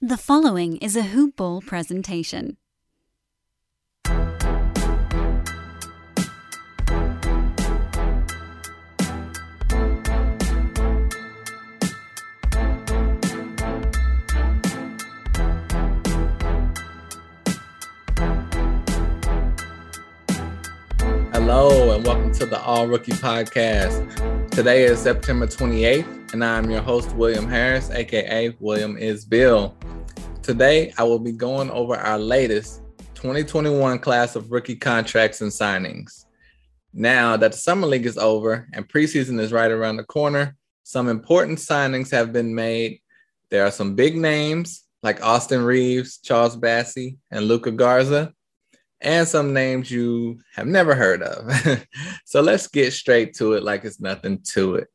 The following is a Hoop Ball presentation. Hello, and welcome to the All Rookie Podcast. Today is September 28th, and I'm your host, William Harris, aka William is Bill. Today, I will be going over our latest 2021 class of rookie contracts and signings. Now that the Summer League is over and preseason is right around the corner, some important signings have been made. There are some big names like Austin Reaves, Charles Bassey, and Luka Garza and some names you have never heard of. so let's get straight to it like it's nothing to it.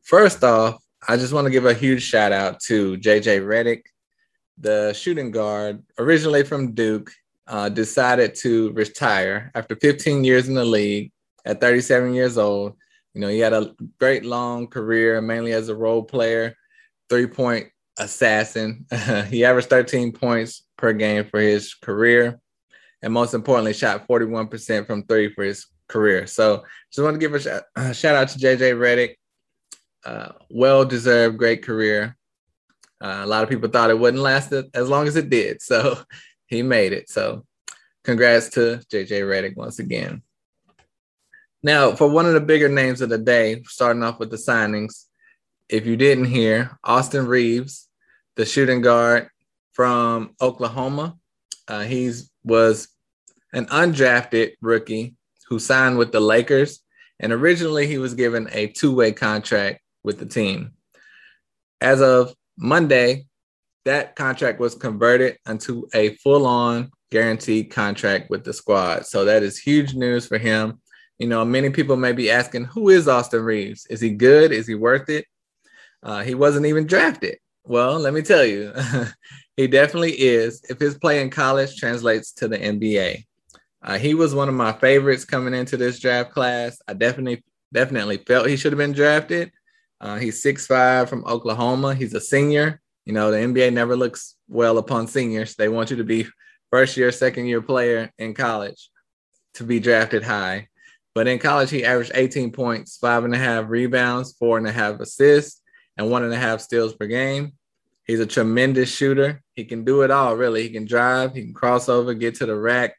First off, I just want to give a huge shout out to JJ Redick, the shooting guard, originally from Duke, uh, decided to retire after 15 years in the league at 37 years old. You know, he had a great long career, mainly as a role player, three point assassin. he averaged 13 points per game for his career and most importantly, shot 41% from three for his career. So just want to give a shout, a shout out to JJ Redick. Uh, well deserved, great career. Uh, a lot of people thought it wouldn't last as long as it did. So he made it. So congrats to JJ Redick once again. Now, for one of the bigger names of the day, starting off with the signings, if you didn't hear, Austin Reaves, the shooting guard from Oklahoma, uh, he's was an undrafted rookie who signed with the Lakers. And originally, he was given a two way contract with the team. As of Monday, that contract was converted into a full on guaranteed contract with the squad. So that is huge news for him. You know, many people may be asking, who is Austin Reaves? Is he good? Is he worth it? Uh, he wasn't even drafted. Well, let me tell you, he definitely is. If his play in college translates to the NBA, uh, he was one of my favorites coming into this draft class. I definitely, definitely felt he should have been drafted. Uh, he's six five from Oklahoma. He's a senior. You know, the NBA never looks well upon seniors. They want you to be first year, second year player in college to be drafted high. But in college, he averaged 18 points, five and a half rebounds, four and a half assists, and one and a half steals per game. He's a tremendous shooter. He can do it all, really. He can drive, he can cross over, get to the rack.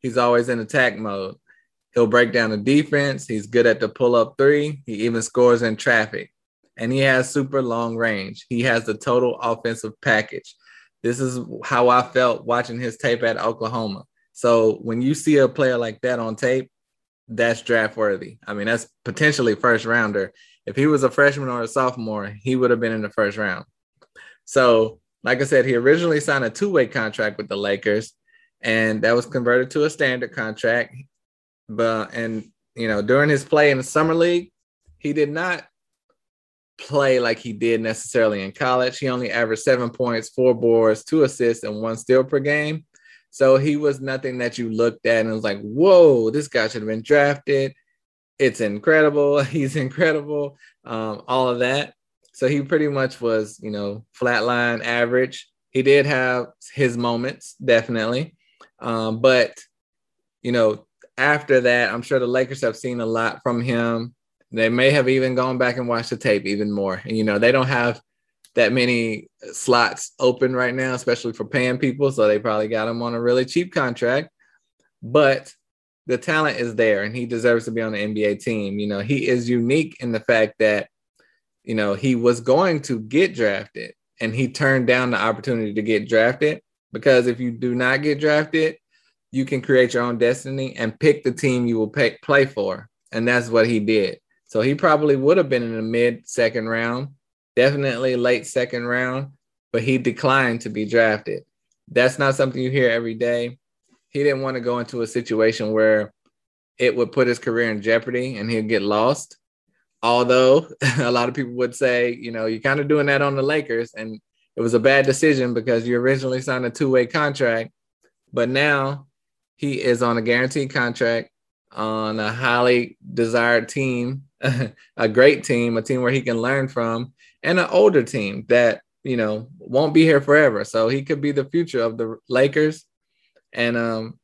He's always in attack mode. He'll break down the defense. He's good at the pull up three. He even scores in traffic. And he has super long range. He has the total offensive package. This is how I felt watching his tape at Oklahoma. So when you see a player like that on tape, that's draft worthy. I mean, that's potentially first rounder. If he was a freshman or a sophomore, he would have been in the first round. So, like I said, he originally signed a two way contract with the Lakers, and that was converted to a standard contract. But, and, you know, during his play in the Summer League, he did not play like he did necessarily in college. He only averaged seven points, four boards, two assists, and one steal per game. So he was nothing that you looked at and was like, whoa, this guy should have been drafted. It's incredible. He's incredible. Um, all of that. So he pretty much was, you know, flatline average. He did have his moments, definitely. Um, but, you know, after that, I'm sure the Lakers have seen a lot from him. They may have even gone back and watched the tape even more. And, you know, they don't have that many slots open right now, especially for paying people. So they probably got him on a really cheap contract. But the talent is there and he deserves to be on the NBA team. You know, he is unique in the fact that you know, he was going to get drafted and he turned down the opportunity to get drafted because if you do not get drafted, you can create your own destiny and pick the team you will pay, play for. And that's what he did. So he probably would have been in the mid second round, definitely late second round, but he declined to be drafted. That's not something you hear every day. He didn't want to go into a situation where it would put his career in jeopardy and he'd get lost. Although a lot of people would say, you know, you're kind of doing that on the Lakers, and it was a bad decision because you originally signed a two way contract, but now he is on a guaranteed contract on a highly desired team, a great team, a team where he can learn from, and an older team that you know, won't be here forever. So he could be the future of the Lakers. And um,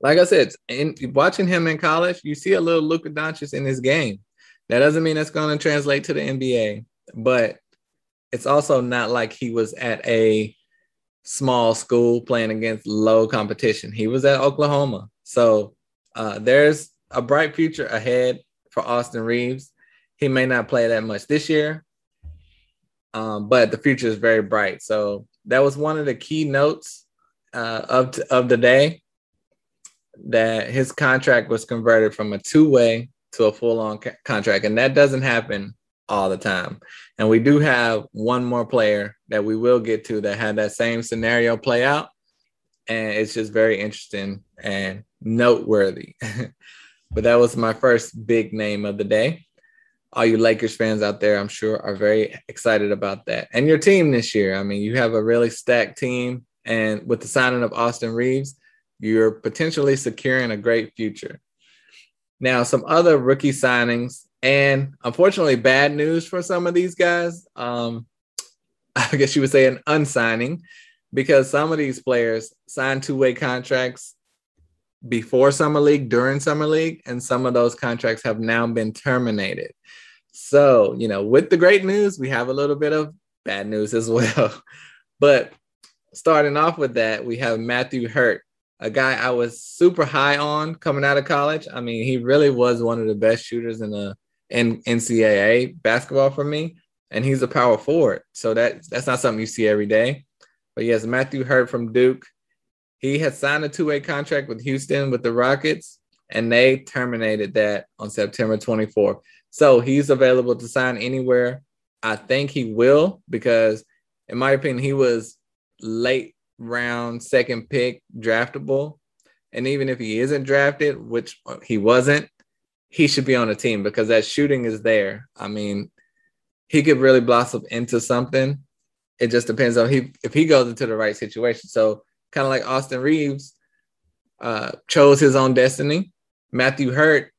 like I said, in watching him in college, you see a little Luka Doncic in his game. That doesn't mean that's going to translate to the NBA, but it's also not like he was at a small school playing against low competition. He was at Oklahoma. So uh, there's a bright future ahead for Austin Reaves. He may not play that much this year, um, but the future is very bright. So that was one of the key notes uh, of, t- of the day that his contract was converted from a two way to a full on ca- contract. And that doesn't happen all the time. And we do have one more player that we will get to that had that same scenario play out. And it's just very interesting and noteworthy. but that was my first big name of the day. All you Lakers fans out there, I'm sure, are very excited about that. And your team this year. I mean, you have a really stacked team. And with the signing of Austin Reaves, you're potentially securing a great future. Now, some other rookie signings, and unfortunately, bad news for some of these guys. Um, I guess you would say an unsigning, because some of these players signed two-way contracts before summer league, during summer league, and some of those contracts have now been terminated. So, you know, with the great news, we have a little bit of bad news as well. but starting off with that, we have Matthew Hurt a guy I was super high on coming out of college. I mean, he really was one of the best shooters in the in NCAA basketball for me, and he's a power forward. So that that's not something you see every day. But yes, Matthew Hurt from Duke. He had signed a two-way contract with Houston with the Rockets, and they terminated that on September 24th. So he's available to sign anywhere. I think he will because, in my opinion, he was late round second pick draftable. And even if he isn't drafted, which he wasn't, he should be on a team because that shooting is there. I mean, he could really blossom into something. It just depends on he if he goes into the right situation. So kind of like Austin Reaves, uh, chose his own destiny. Matthew Hurt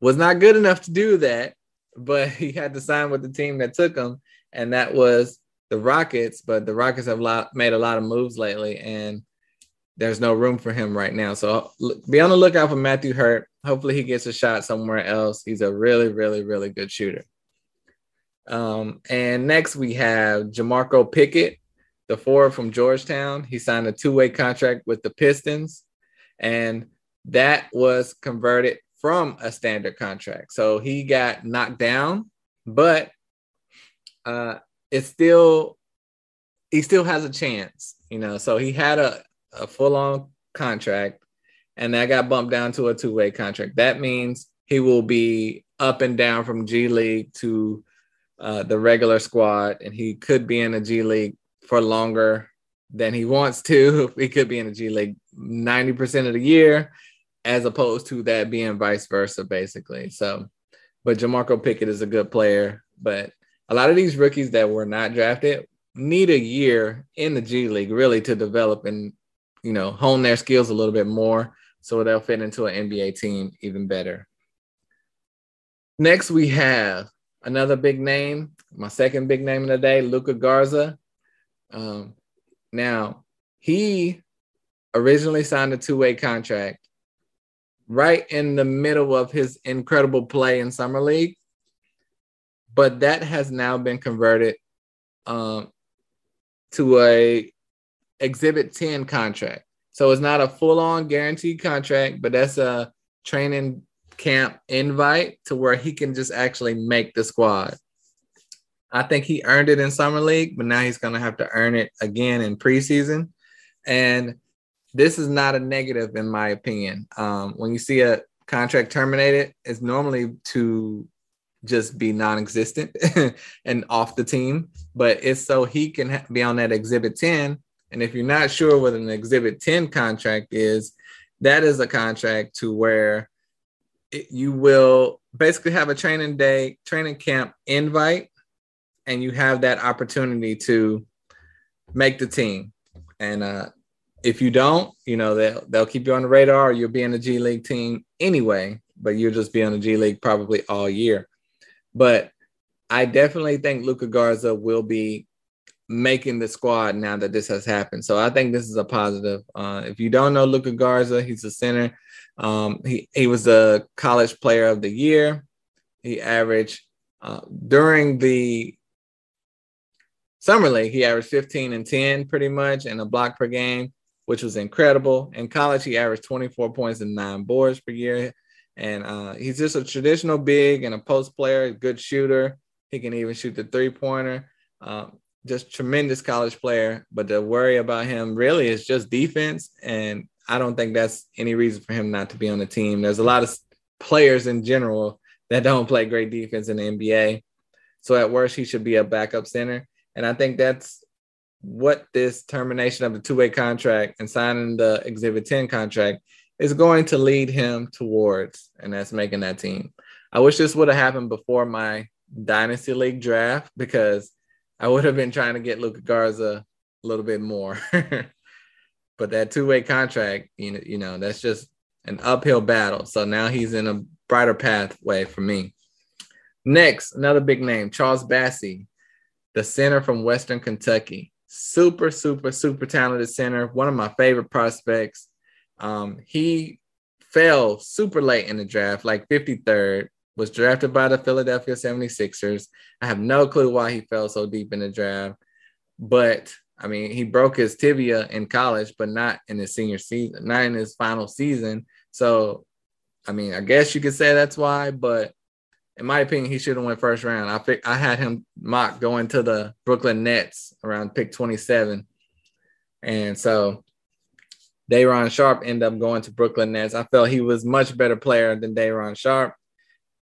was not good enough to do that, but he had to sign with the team that took him, and that was the Rockets, but the Rockets have lot, made a lot of moves lately, and there's no room for him right now. So be on the lookout for Matthew Hurt. Hopefully, he gets a shot somewhere else. He's a really, really, really good shooter. Um, and next we have Jamorko Pickett, the forward from Georgetown. He signed a two-way contract with the Pistons, and that was converted from a standard contract. So he got knocked down, but uh, it's still he still has a chance, you know. So he had a, a full on contract and that got bumped down to a two way contract. That means he will be up and down from G League to uh, the regular squad, and he could be in the G League for longer than he wants to. He could be in the G League 90% of the year, as opposed to that being vice versa, basically. So, but Jamorko Pickett is a good player, but a lot of these rookies that were not drafted need a year in the G League really to develop and you know hone their skills a little bit more so they'll fit into an NBA team even better. Next, we have another big name, my second big name of the day, Luka Garza. Um, now, he originally signed a two way contract right in the middle of his incredible play in Summer League but that has now been converted um, to a exhibit 10 contract. So it's not a full-on guaranteed contract but that's a training camp invite to where he can just actually make the squad i think he earned it in summer league but now he's going to have to earn it again in preseason. And this is not a negative in my opinion. Um, when you see a contract terminated it's normally to just be non-existent and off the team. But it's so he can ha- be on that exhibit 10 and if you're not sure what an exhibit 10 contract is that is a contract to where it, you will basically have a training day training camp invite and you have that opportunity to make the team and uh, if you don't you know they'll, they'll keep you on the radar you'll be in the g league team anyway but you'll just be on the g league probably all year but I definitely think Luka Garza will be making the squad now that this has happened. So I think this is a positive. Uh, if you don't know Luka Garza, he's a center. Um, he he was the college player of the year. He averaged uh, during the summer league, he averaged 15 and 10 pretty much and a block per game, which was incredible. In college, he averaged 24 points and nine boards per year. And uh, he's just a traditional big and a post player, good shooter. He can even shoot the three pointer. Um, just tremendous college player, but the worry about him really is just defense. And I don't think that's any reason for him not to be on the team. There's a lot of players in general that don't play great defense in the NBA. So at worst, he should be a backup center. And I think that's what this termination of the two way contract and signing the Exhibit 10 contract is going to lead him towards, and that's making that team. I wish this would have happened before my Dynasty League draft because I would have been trying to get Luka Garza a little bit more. but that two-way contract, you know, you know, that's just an uphill battle. So now he's in a brighter pathway for me. Next, another big name, Charles Bassey, the center from Western Kentucky. Super, super, super talented center. One of my favorite prospects. Um, he fell super late in the draft, like 53rd was drafted by the Philadelphia 76ers. I have no clue why he fell so deep in the draft, but I mean, he broke his tibia in college, but not in his senior season, not in his final season. So, I mean, I guess you could say that's why, but in my opinion, he should have went first round. I think I had him mock going to the Brooklyn Nets around pick 27. And so Day'Ron Sharpe ended up going to Brooklyn Nets. I felt he was much better player than Day'Ron Sharpe.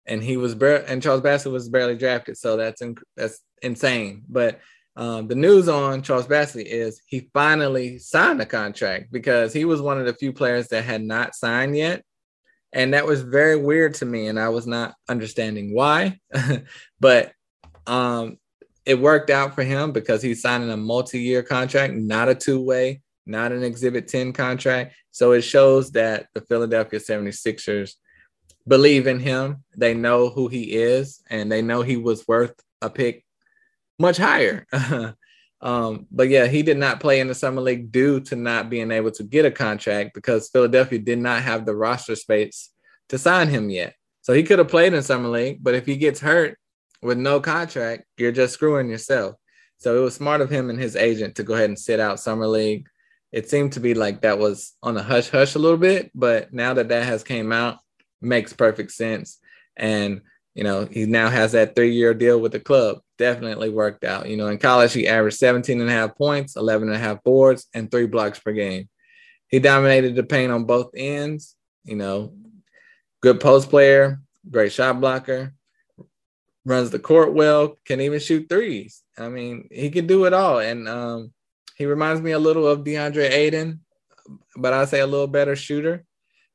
and he was bar- and Charles Bassey was barely drafted, so that's that's insane. But um, the news on Charles Bassey is he finally signed a contract because he was one of the few players that had not signed yet, and that was very weird to me, and I was not understanding why. but um, it worked out for him because he's signing a multi-year contract, not a two-way, not an Exhibit 10 contract. So it shows that the Philadelphia 76ers believe in him. They know who he is, and they know he was worth a pick much higher. um, but yeah, he did not play in the summer league due to not being able to get a contract because Philadelphia did not have the roster space to sign him yet. So he could have played in summer league, but if he gets hurt with no contract, you're just screwing yourself. So it was smart of him and his agent to go ahead and sit out summer league. It seemed to be like that was on a hush hush a little bit, but now that that has came out, makes perfect sense. And, you know, he now has that three year deal with the club. Definitely worked out. You know, in college, he averaged 17 and a half points, 11 and a half boards, and three blocks per game. He dominated the paint on both ends. You know, good post player, great shot blocker, runs the court well, can even shoot threes. I mean, he can do it all. And um, he reminds me a little of DeAndre Ayton, but I say a little better shooter.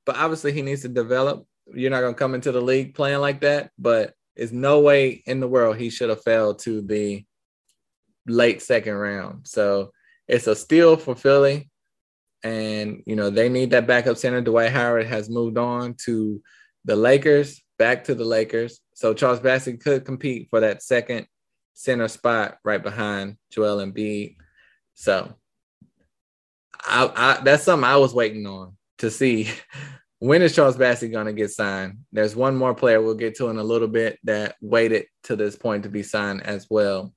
But obviously, he needs to develop you're not going to come into the league playing like that. But there's no way in the world he should have fell to the late second round. So it's a steal for Philly. And, you know, they need that backup center. Dwight Howard has moved on to the Lakers, back to the Lakers. So Charles Bassey could compete for that second center spot right behind Joel Embiid. So I, I, that's something I was waiting on to see when is Charles Bassey going to get signed? There's one more player we'll get to in a little bit that waited to this point to be signed as well.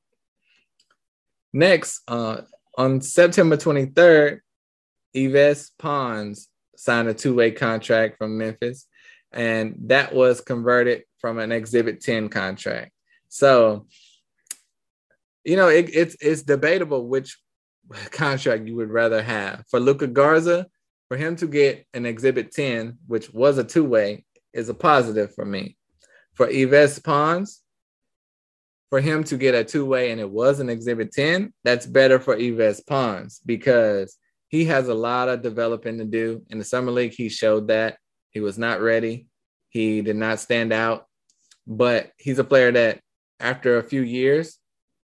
Next, uh, on September 23rd, Yves Pons signed a two way contract from Memphis, and that was converted from an Exhibit 10 contract. So, you know, it, it's it's debatable which contract you would rather have. For Luka Garza, for him to get an exhibit 10, which was a two-way, is a positive for me. For Yves Pons, for him to get a two-way and it was an exhibit 10, that's better for Yves Pons because he has a lot of developing to do. In the summer league, he showed that he was not ready. He did not stand out, but he's a player that after a few years,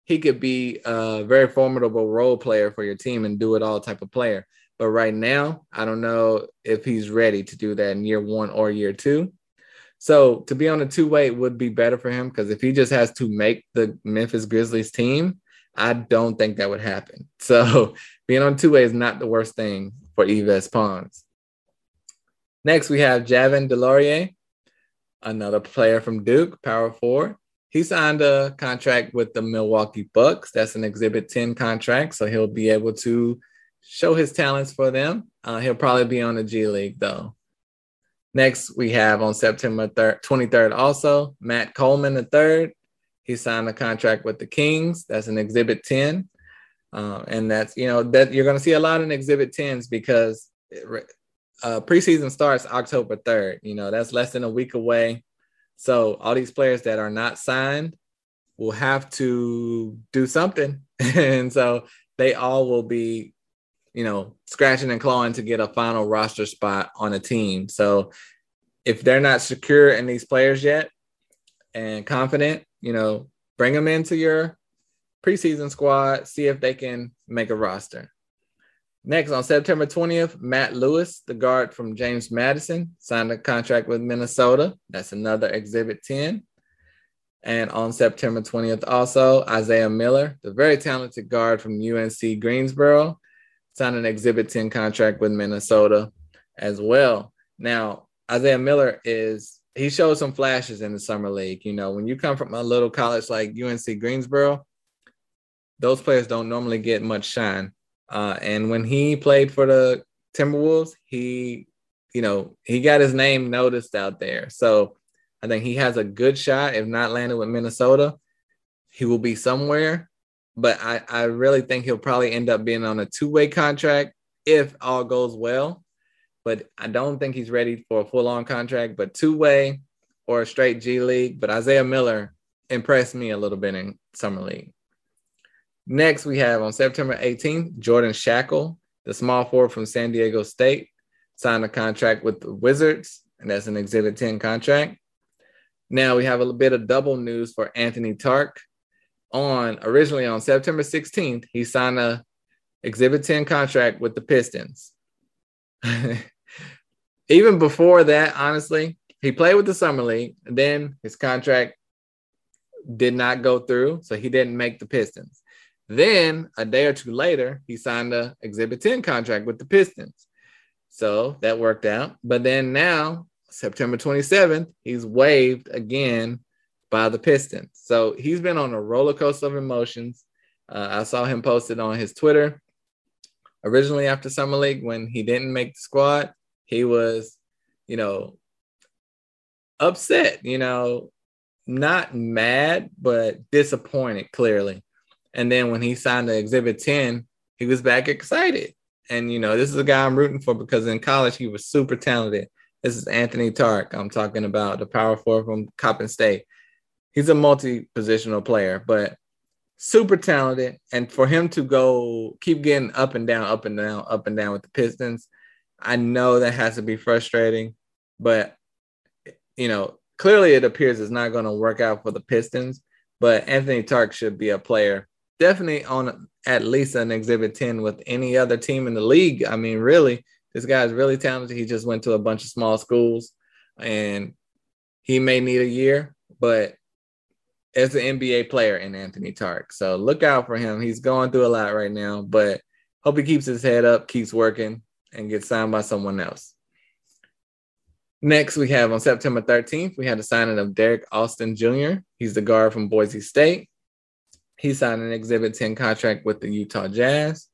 he could be a very formidable role player for your team and do it all type of player. But right now, I don't know if he's ready to do that in year one or year two. So to be on a two way would be better for him because if he just has to make the Memphis Grizzlies team, I don't think that would happen. So being on two way is not the worst thing for Yves Pons. Next, we have Javin DeLaurier, another player from Duke, power forward. He signed a contract with the Milwaukee Bucks. That's an Exhibit 10 contract. So he'll be able to show his talents for them. Uh, he'll probably be on the G League, though. Next, we have on September 3rd, 23rd also, Matt Coleman III. He signed a contract with the Kings. That's an Exhibit 10. Uh, and that's, you know, that you're going to see a lot in Exhibit 10s because uh, preseason starts October 3rd. You know, that's less than a week away. So all these players that are not signed will have to do something. and so they all will be, you know, scratching and clawing to get a final roster spot on a team. So if they're not secure in these players yet and confident, you know, bring them into your preseason squad, see if they can make a roster. Next, on September 20th, Matt Lewis, the guard from James Madison, signed a contract with Minnesota. That's another Exhibit 10. And on September 20th, also, Isaiah Miller, the very talented guard from UNC Greensboro, signed an Exhibit 10 contract with Minnesota as well. Now, Isaiah Miller is, he showed some flashes in the Summer League. You know, when you come from a little college like UNC Greensboro, those players don't normally get much shine. Uh, and when he played for the Timberwolves, he, you know, he got his name noticed out there. So I think he has a good shot. If not landed with Minnesota, he will be somewhere. But I, I really think he'll probably end up being on a two way contract if all goes well. But I don't think he's ready for a full on contract, but two way or a straight G League. But Isaiah Miller impressed me a little bit in Summer League. Next, we have on September 18th, Jordan Schakel, the small forward from San Diego State, signed a contract with the Wizards, and that's an Exhibit 10 contract. Now we have a little bit of double news for Anthony Tarke. On originally on September 16th, he signed a Exhibit 10 contract with the Pistons. Even before that, honestly, he played with the Summer League. Then his contract did not go through, so he didn't make the Pistons. Then a day or two later, he signed a Exhibit 10 contract with the Pistons. So that worked out. But then now, September 27th, he's waived again by the Pistons. So he's been on a roller coaster of emotions. Uh, I saw him posted on his Twitter. Originally, after Summer League, when he didn't make the squad, he was, you know, upset, you know, not mad, but disappointed clearly. And then when he signed the Exhibit 10, he was back excited. And, you know, this is a guy I'm rooting for because in college he was super talented. This is Anthony Tarke. I'm talking about the power forward from Coppin State. He's a multi positional player, but super talented. And for him to go keep getting up and down, up and down, up and down with the Pistons, I know that has to be frustrating. But, you know, clearly it appears it's not going to work out for the Pistons. But Anthony Tarke should be a player definitely on at least an exhibit 10 with any other team in the league. I mean, really, this guy's really talented. He just went to a bunch of small schools and he may need a year, but as an NBA player in Anthony Tarke. So look out for him. He's going through a lot right now, but hope he keeps his head up, keeps working, and gets signed by someone else. Next, we have on September 13th, we had the signing of Derrick Alston Jr. He's the guard from Boise State. He signed an Exhibit 10 contract with the Utah Jazz.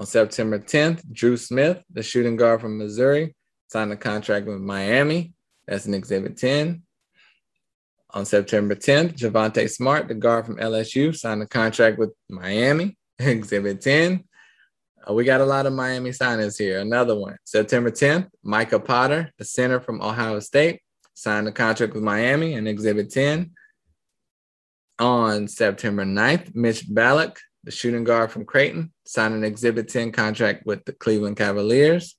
On September 10th, Dru Smith, the shooting guard from Missouri, signed a contract with Miami. That's an Exhibit 10. On September 10th, Javonte Smart, the guard from LSU, signed a contract with Miami. Exhibit 10. Uh, we got a lot of Miami signings here. Another one. September 10th, Micah Potter, the center from Ohio State, signed a contract with Miami and Exhibit 10 on September 9th, Mitch Ballock, the shooting guard from Creighton, signed an Exhibit 10 contract with the Cleveland Cavaliers.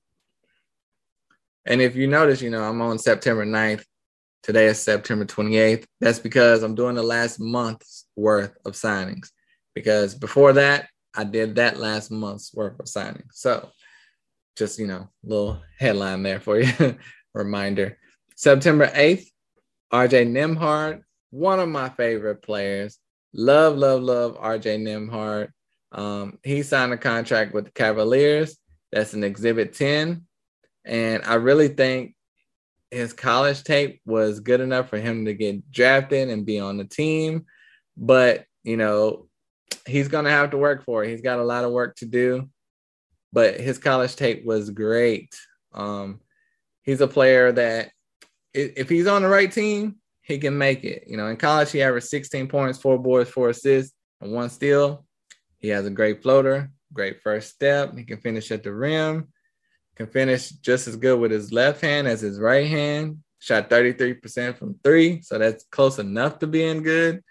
And if you notice, you know, I'm on September 9th. Today is September 28th. That's because I'm doing the last month's worth of signings. Because before that, I did that last month's worth of signings. So just, you know, little headline there for you. Reminder. September 8th, RJ Nembhard one of my favorite players. Love, love, love RJ Nembhard. Um, he signed a contract with the Cavaliers. That's an Exhibit 10. And I really think his college tape was good enough for him to get drafted and be on the team. But, you know, he's going to have to work for it. He's got a lot of work to do. But his college tape was great. Um, he's a player that, if he's on the right team, he can make it. You know, in college, he averaged 16 points, four boards, four assists, and one steal. He has a great floater, great first step. He can finish at the rim, can finish just as good with his left hand as his right hand. Shot 33% from three, so that's close enough to being good.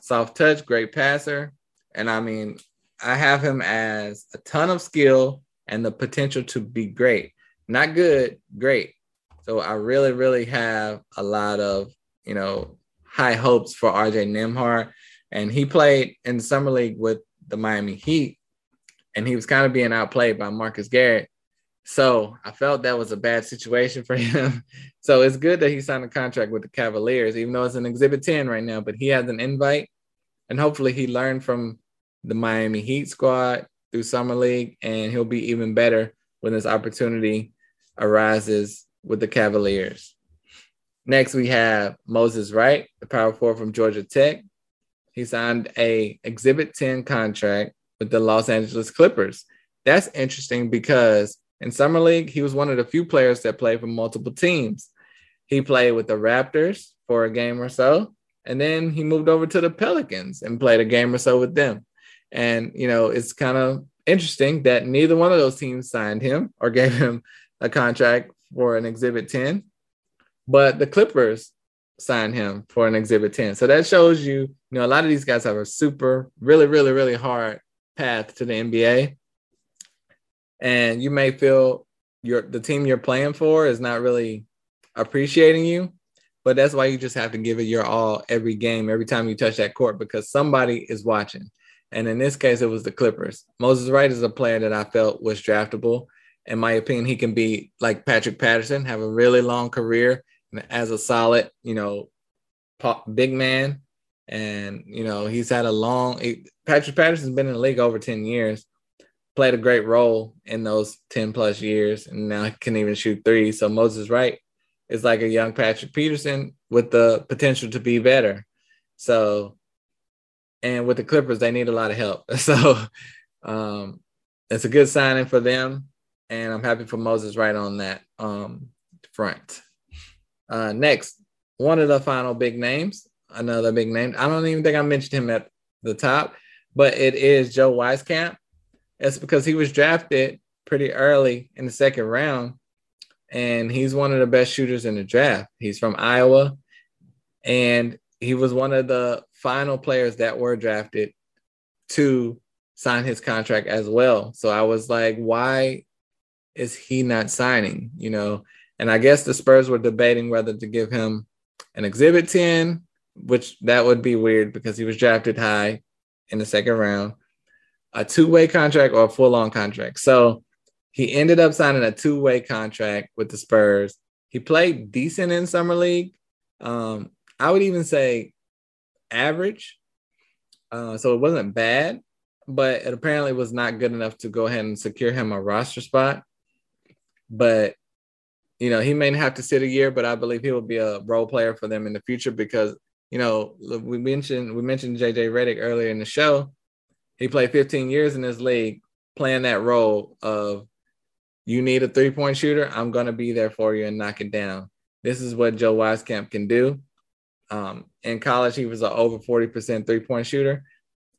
Soft touch, great passer. And I mean, I have him as a ton of skill and the potential to be great. Not good, great. So I really, really have a lot of, you know, high hopes for RJ Nembhard. And he played in summer league with the Miami Heat, and he was kind of being outplayed by Marcus Garrett. So I felt that was a bad situation for him. so it's good that he signed a contract with the Cavaliers, even though it's an Exhibit 10 right now, but he has an invite. And hopefully he learned from the Miami Heat squad through Summer League, and he'll be even better when this opportunity arises with the Cavaliers. Next, we have Moses Wright, the power forward from Georgia Tech. He signed a Exhibit 10 contract with the Los Angeles Clippers. That's interesting because in Summer League, he was one of the few players that played for multiple teams. He played with the Raptors for a game or so, and then he moved over to the Pelicans and played a game or so with them. And, you know, it's kind of interesting that neither one of those teams signed him or gave him a contract for an Exhibit 10, but the Clippers signed him for an Exhibit 10. So that shows you, you know, a lot of these guys have a super, really, really, really hard path to the NBA. And you may feel your the team you're playing for is not really appreciating you, but that's why you just have to give it your all every game, every time you touch that court, because somebody is watching. And in this case, it was the Clippers. Moses Wright is a player that I felt was draftable. In my opinion, he can be like Patrick Patterson, have a really long career as a solid, you know, big man. And, you know, he's had a long, Patrick Patterson's been in the league over 10 years, played a great role in those 10 plus years, and now he can even shoot three. So Moses Wright is like a young Patrick Peterson with the potential to be better. So, and with the Clippers, they need a lot of help. So, um, it's a good signing for them, and I'm happy for Moses Wright on that um, front. Uh, next, one of the final big names, another big name. I don't even think I mentioned him at the top, but it is Joe Wieskamp. It's because he was drafted pretty early in the second round, and he's one of the best shooters in the draft. He's from Iowa, and he was one of the final players that were drafted to sign his contract as well. So I was like, why is he not signing? You know, and I guess the Spurs were debating whether to give him an exhibit 10, which that would be weird because he was drafted high in the second round, a two-way contract or a full-on contract. So he ended up signing a two-way contract with the Spurs. He played decent in summer league. Um, I would even say average. Uh, so it wasn't bad, but it apparently was not good enough to go ahead and secure him a roster spot. But you know, he may have to sit a year, but I believe he will be a role player for them in the future because, you know, we mentioned we mentioned JJ Redick earlier in the show. He played 15 years in this league, playing that role of you need a three point shooter. I'm going to be there for you and knock it down. This is what Joe Wieskamp can do. Um, in college, he was an over 40% three point shooter.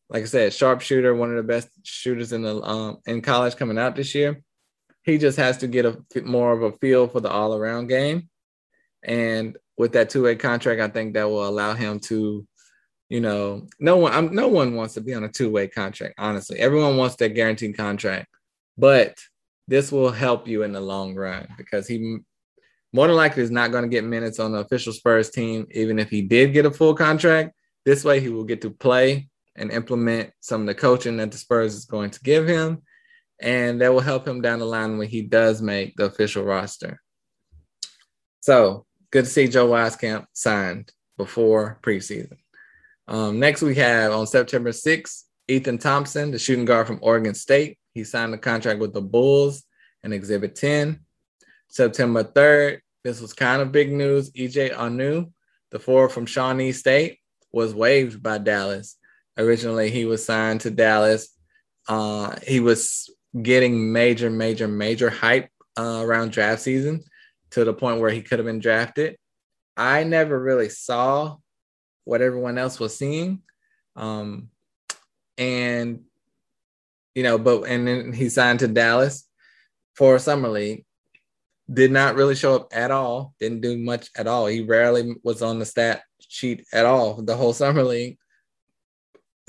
Like I said, sharpshooter, one of the best shooters in the um, in college coming out this year. He just has to get a more of a feel for the all around game. And with that two way contract, I think that will allow him to, you know, no one, I'm, no one wants to be on a two way contract. Honestly, everyone wants that guaranteed contract, but this will help you in the long run because he more than likely is not going to get minutes on the official Spurs team, even if he did get a full contract. This way, he will get to play and implement some of the coaching that the Spurs is going to give him and that will help him down the line when he does make the official roster. So good to see Joe Wieskamp signed before preseason. Um, next, we have on September 6th, Ethan Thompson, the shooting guard from Oregon State. He signed a contract with the Bulls in Exhibit 10. September 3rd, this was kind of big news. EJ Onu, the forward from Shawnee State, was waived by Dallas. Originally, he was signed to Dallas. Uh, he was getting major, major, major hype uh, around draft season to the point where he could have been drafted. I never really saw what everyone else was seeing. Um, and, you know, but, and then he signed to Dallas for Summer League. Did not really show up at all, didn't do much at all. He rarely was on the stat sheet at all the whole Summer League.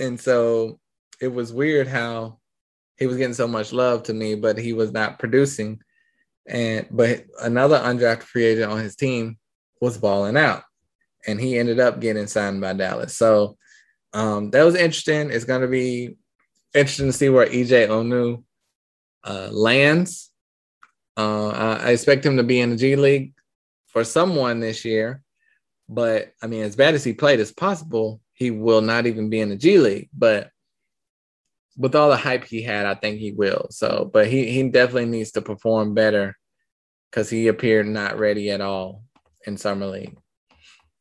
And so it was weird how he was getting so much love to me, but he was not producing. And but another undrafted free agent on his team was balling out, and he ended up getting signed by Dallas. So um, that was interesting. It's going to be interesting to see where EJ Onu uh, lands. Uh, I expect him to be in the G League for someone this year, but I mean, as bad as he played as possible, he will not even be in the G League. But with all the hype he had, I think he will. So, but he he definitely needs to perform better because he appeared not ready at all in summer league.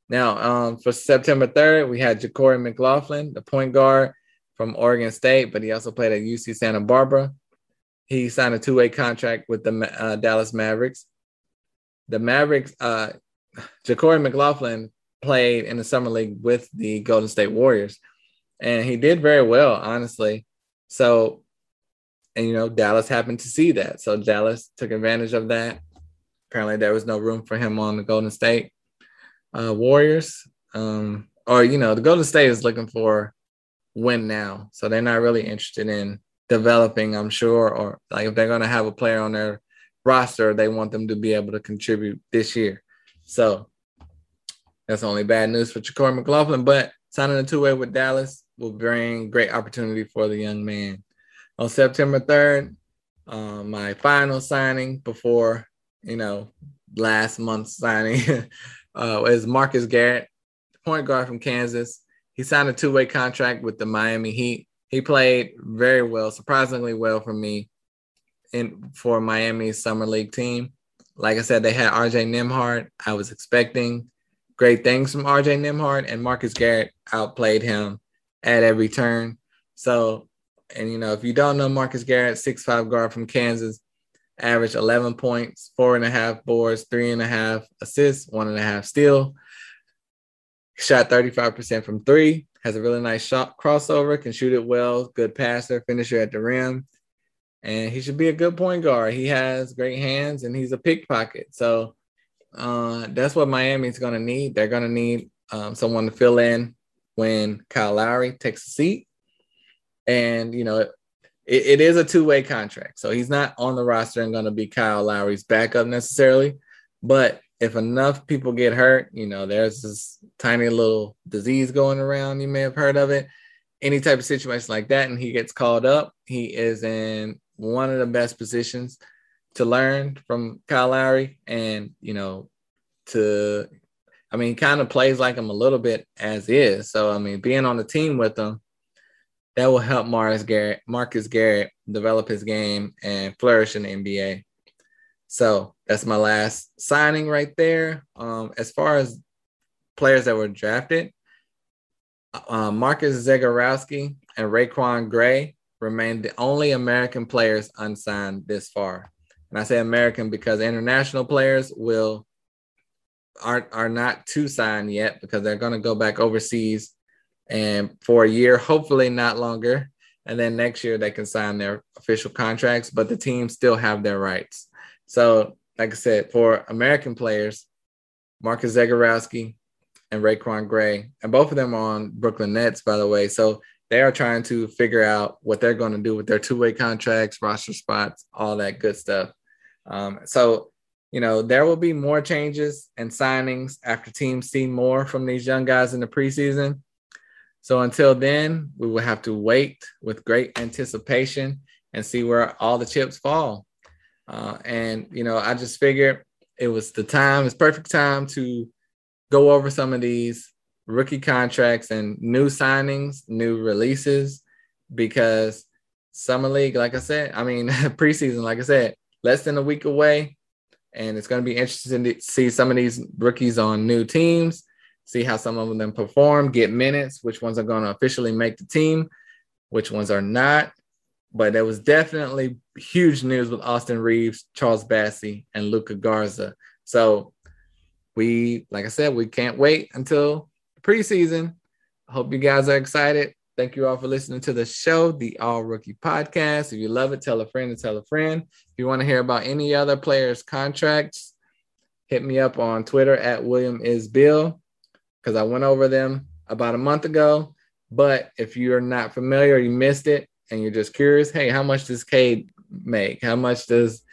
Now, um, for September 3rd, we had JaQuori McLaughlin, the point guard from Oregon State, but he also played at UC Santa Barbara. He signed a two-way contract with the uh, Dallas Mavericks. The Mavericks, uh, JaQuori McLaughlin played in the summer league with the Golden State Warriors, and he did very well, honestly. So, and you know, Dallas happened to see that. So Dallas took advantage of that. Apparently, there was no room for him on the Golden State uh, Warriors. Um, or, you know, the Golden State is looking for win now. So they're not really interested in developing, I'm sure, or like if they're going to have a player on their roster, they want them to be able to contribute this year. So that's only bad news for JaQuori McLaughlin, but signing a two way with Dallas will bring great opportunity for the young man. On September 3rd, uh, my final signing before, you know, last month's signing uh, is Marcus Garrett, point guard from Kansas. He signed a two way contract with the Miami Heat. He played very well, surprisingly well for me in for Miami's summer league team. Like I said, they had RJ Nembhard. I was expecting great things from RJ Nembhard, and Marcus Garrett outplayed him at every turn. So, and you know, if you don't know Marcus Garrett, six five guard from Kansas, averaged 11 points, four and a half boards, three and a half assists, one and a half steal. Shot 35% from three, has a really nice shot crossover, can shoot it well, good passer, finisher at the rim. And he should be a good point guard. He has great hands and he's a pickpocket. So uh, that's what Miami's going to need. They're going to need um, someone to fill in when Kyle Lowry takes a seat. And, you know, it, it is a two way contract. So he's not on the roster and going to be Kyle Lowry's backup necessarily. But if enough people get hurt, you know, there's this tiny little disease going around. You may have heard of it. Any type of situation like that, and he gets called up, he is in one of the best positions to learn from Kyle Lowry and, you know, to I mean, kind of plays like him a little bit as is. So I mean, being on the team with him, that will help Marcus Garrett, Marcus Garrett develop his game and flourish in the NBA. So that's my last signing right there. Um, as far as players that were drafted, uh, Marcus Zegarowski and RaiQuan Gray remain the only American players unsigned this far. And I say American because international players will are are not to sign yet because they're going to go back overseas and for a year, hopefully not longer. And then next year they can sign their official contracts, but the teams still have their rights. So, like I said, for American players, Marcus Zegarowski and RaiQuan Gray, and both of them are on Brooklyn Nets, by the way. So they are trying to figure out what they're going to do with their two-way contracts, roster spots, all that good stuff. Um, so you know, there will be more changes and signings after teams see more from these young guys in the preseason. So until then, we will have to wait with great anticipation and see where all the chips fall. Uh, and, you know, I just figured it was the time, it's perfect time to go over some of these rookie contracts and new signings, new releases, because summer league, like I said, I mean preseason, like I said, less than a week away, and it's going to be interesting to see some of these rookies on new teams, see how some of them perform, get minutes, which ones are going to officially make the team, which ones are not. But there was definitely huge news with Austin Reaves, Charles Bassey, and Luka Garza. So we, like I said, we can't wait until preseason. Hope you guys are excited. Thank you all for listening to the show, the All Rookie Podcast. If you love it, tell a friend and tell a friend. If you want to hear about any other players' contracts, hit me up on Twitter at William is Bill because I went over them about a month ago. But if you're not familiar, you missed it, and you're just curious, hey, how much does Cade make? How much does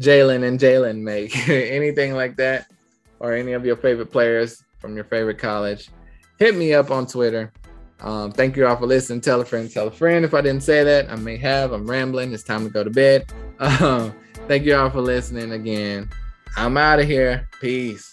Jalen and Jalen make? Anything like that, or any of your favorite players from your favorite college, hit me up on Twitter. Um, thank you all for listening. Tell a friend, tell a friend. If I didn't say that, I may have. I'm rambling. It's time to go to bed. Um, thank you all for listening again. I'm out of here. Peace.